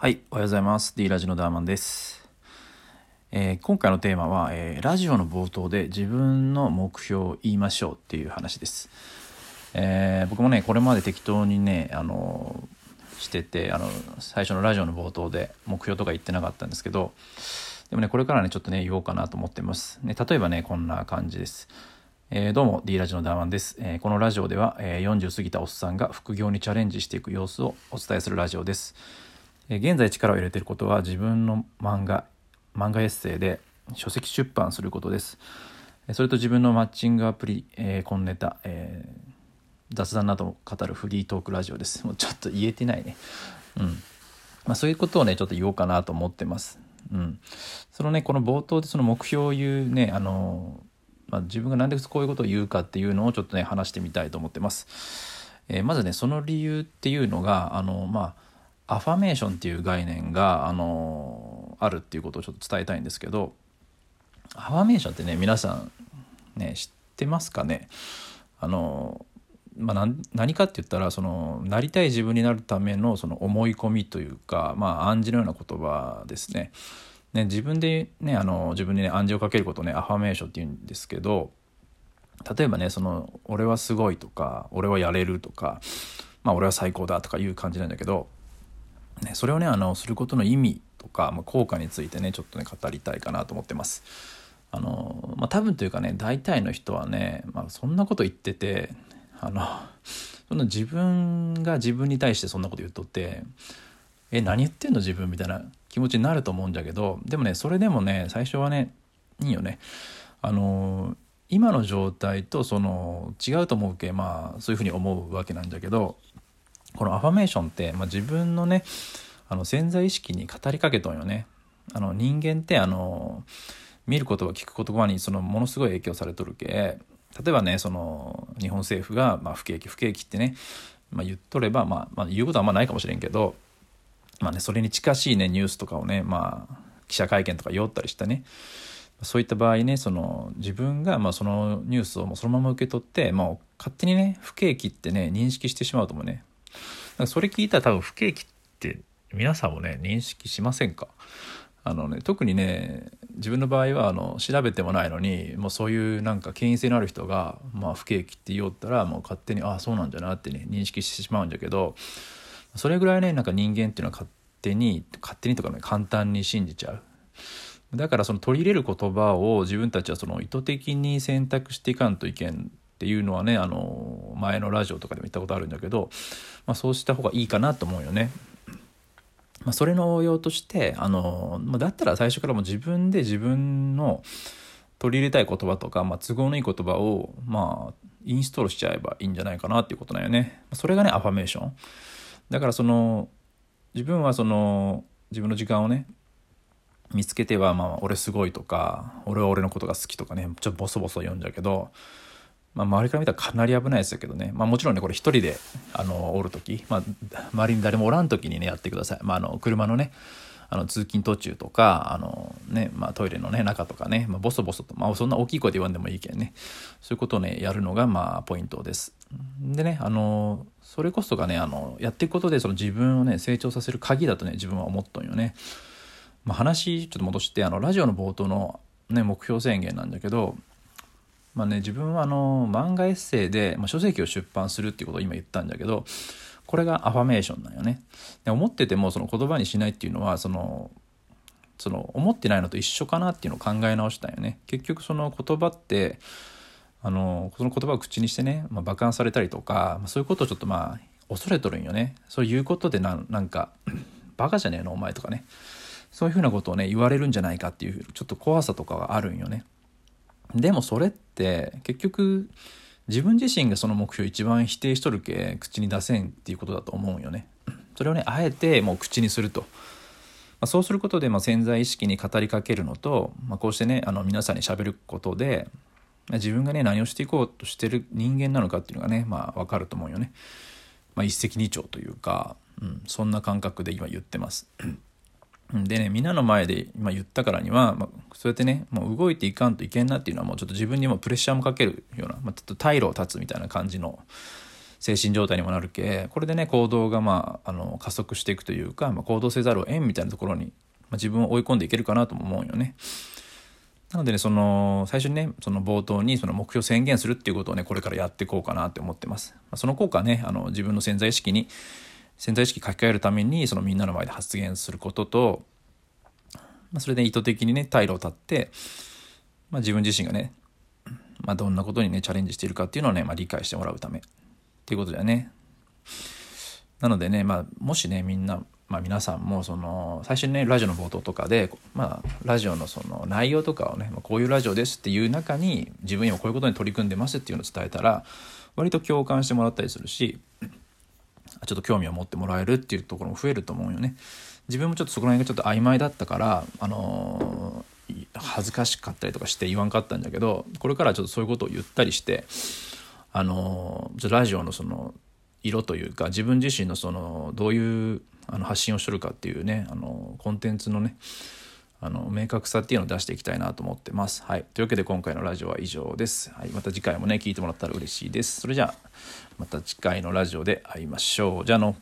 はい、おはようございます。D ラジのダーマンです。えー今回のテーマは、えーラジオの冒頭で自分の目標を言いましょうっていう話です。えー僕もね、これまで適当にね、あのしてて、あの、最初のラジオの冒頭で目標とか言ってなかったんですけど、でもね、これからね、ちょっとね、言おうかなと思ってます。ね、例えばね、こんな感じです。えーどうも D ラジオのダーマンです、えーこのラジオでは、えー40過ぎたおっさんが副業にチャレンジしていく様子をお伝えするラジオです。現在力を入れていることは自分の漫画漫画エッセイで書籍出版することです。それと自分のマッチングアプリ、えー、コンネタ、えー雑談などを語るフリートークラジオです。もうちょっと言えてないね。うん。まあそういうことをねちょっと言おうかなと思ってます。うん。そのねこの冒頭でその目標を言うねあのまあ、自分がなんでこういうことを言うかっていうのをちょっとね話してみたいと思ってます。えーまずねその理由っていうのがあのまあアファメーションっていう概念があのあるっていうことをちょっと伝えたいんですけどアファメーションってね皆さんね知ってますかね？あのまあ、何かって言ったらそのなりたい自分になるためのその思い込みというか、まあ、暗示のような言葉ですね。ね自分でねあの自分にね暗示をかけることをねアファメーションって言うんですけど例えばねその「俺はすごい」とか「俺はやれる」とか「まあ、俺は最高だ」とかいう感じなんだけど、ね、それをねあのすることの意味とか、まあ、効果についてねちょっとね語りたいかなと思ってます。あのまあ、多分というかね大体の人はね、まあ、そんなこと言っててあのそんな自分が自分に対してそんなこと言っとってえ何言ってんの自分みたいな気持ちになると思うんだけどでもねそれでもね最初はねいいよねあの今の状態とその違うと思うけまあそういうふうに思うわけなんだけどこのアファメーションって、まあ、自分のねあの潜在意識に語りかけとんよねあの人間ってあの見る言葉聞く言葉にそのものすごい影響されとるけ例えばねその日本政府が、まあ、不景気不景気ってね、まあ、言っとれば、まあ、まあ言うことはあんまないかもしれんけどまあね、それに近しいね、ニュースとかをね、まあ、記者会見とか読ったりしたね、そういった場合ね、その、自分が、まあ、そのニュースをもうそのまま受け取って、まあ、勝手にね、不景気ってね、認識してしまうと思うね。それ聞いたら多分不景気って皆さんもね、認識しませんか？あのね、特にね、自分の場合は、あの、調べてもないのに、もうそういうなんか権威性のある人が、まあ、不景気って言おったら、もう勝手に、ああ、そうなんだなってね、認識してしまうんだけど、それぐらいねなんか人間っていうのは勝手に勝手にとかね簡単に信じちゃう。だからその取り入れる言葉を自分たちはその意図的に選択していかんといけんっていうのはねあの前のラジオとかでも言ったことあるんだけど、まあ、そうした方がいいかなと思うよね。まあ、それの応用としてあの、まあ、だったら最初からも自分で自分の取り入れたい言葉とか、まあ、都合のいい言葉を、まあ、インストールしちゃえばいいんじゃないかなっていうことだよね。それがねアファメーション。だからその自分はその自分の時間をね見つけては、まあ、俺すごいとか俺は俺のことが好きとかねちょっとボソボソ読んじゃうけど、まあ、周りから見たらかなり危ないですけどね、まあ、もちろんねこれ一人であのおる時、まあ、周りに誰もおらん時にねやってください、まあ、あの車のねあの通勤途中とかあの、ねまあ、トイレの、ね、中とかね、まあ、ボソボソと、まあ、そんな大きい声で言わんでもいいけんねそういうことをねやるのがまあポイントです。でねあのそれこそがねあのやっていくことでその自分をね成長させる鍵だとね自分は思っとんよね。まあ、話ちょっと戻してあのラジオの冒頭の、ね、目標宣言なんだけど、まあね、自分はあの漫画エッセイで、まあ、書籍を出版するっていうことを今言ったんだけどこれがアファメーションなんよね。で思っててもその言葉にしないっていうのはそのその思ってないのと一緒かなっていうのを考え直したんよね。結局その言葉ってあのその言葉を口にしてね、まあ、爆破されたりとか、まあ、そういうことをちょっとまあ恐れとるんよね。そういうことでななんか バカじゃねえのお前とかねそういうふうなことをね言われるんじゃないかっていうちょっと怖さとかがあるんよね。でもそれって結局自分自身がその目標一番否定しとるけ口に出せんっていうことだと思うよね。それをねあえてもう口にすると。まあ、そうすることでまあ潜在意識に語りかけるのと、まあ、こうしてねあの皆さんにしゃべることで自分がね何をしていこうとしてる人間なのかっていうのがねまあ分かると思うよね。まあ、一石二鳥というか、うん、そんな感覚で今言ってます。でね、みんなの前で今言ったからには、まあ、そうやってね、もう動いていかんといけんなっていうのはもうちょっと自分にもプレッシャーもかけるような、まあ、ちょっと退路を断つみたいな感じの精神状態にもなるけこれでね行動がまああの加速していくというか、まあ、行動せざるを得んみたいなところに、まあ、自分を追い込んでいけるかなとも思うよね。なのでねその最初にねその冒頭にその目標宣言するっていうことをねこれからやっていこうかなって思ってます。まあ、その効果はねあの自分の潜在意識に潜在意識書き換えるためにそのみんなの前で発言することと、まあ、それで意図的にね退路を断って、まあ、自分自身がね、まあ、どんなことにねチャレンジしているかっていうのをね、まあ、理解してもらうためっていうことだよね。なのでね、まあ、もしねみんな、まあ、皆さんもその最初にねラジオの冒頭とかで、まあ、ラジオのその内容とかをね、まあ、こういうラジオですっていう中に自分今こういうことに取り組んでますっていうのを伝えたら割と共感してもらったりするしちょっと興味を持ってもらえるっていうところも増えると思うよね。自分もちょっとそこら辺がちょっと曖昧だったからあのー、恥ずかしかったりとかして言わんかったんだけどこれからちょっとそういうことを言ったりしてあのー、ラジオのその色というか自分自身のそのどういうあの発信をしとるかっていうねあのコンテンツのねあの明確さっていうのを出していきたいなと思ってます。はい、というわけで今回のラジオは以上です。はい、また次回もね聞いてもらったら嬉しいです。それじゃあまた次回のラジオで会いましょう。じゃあの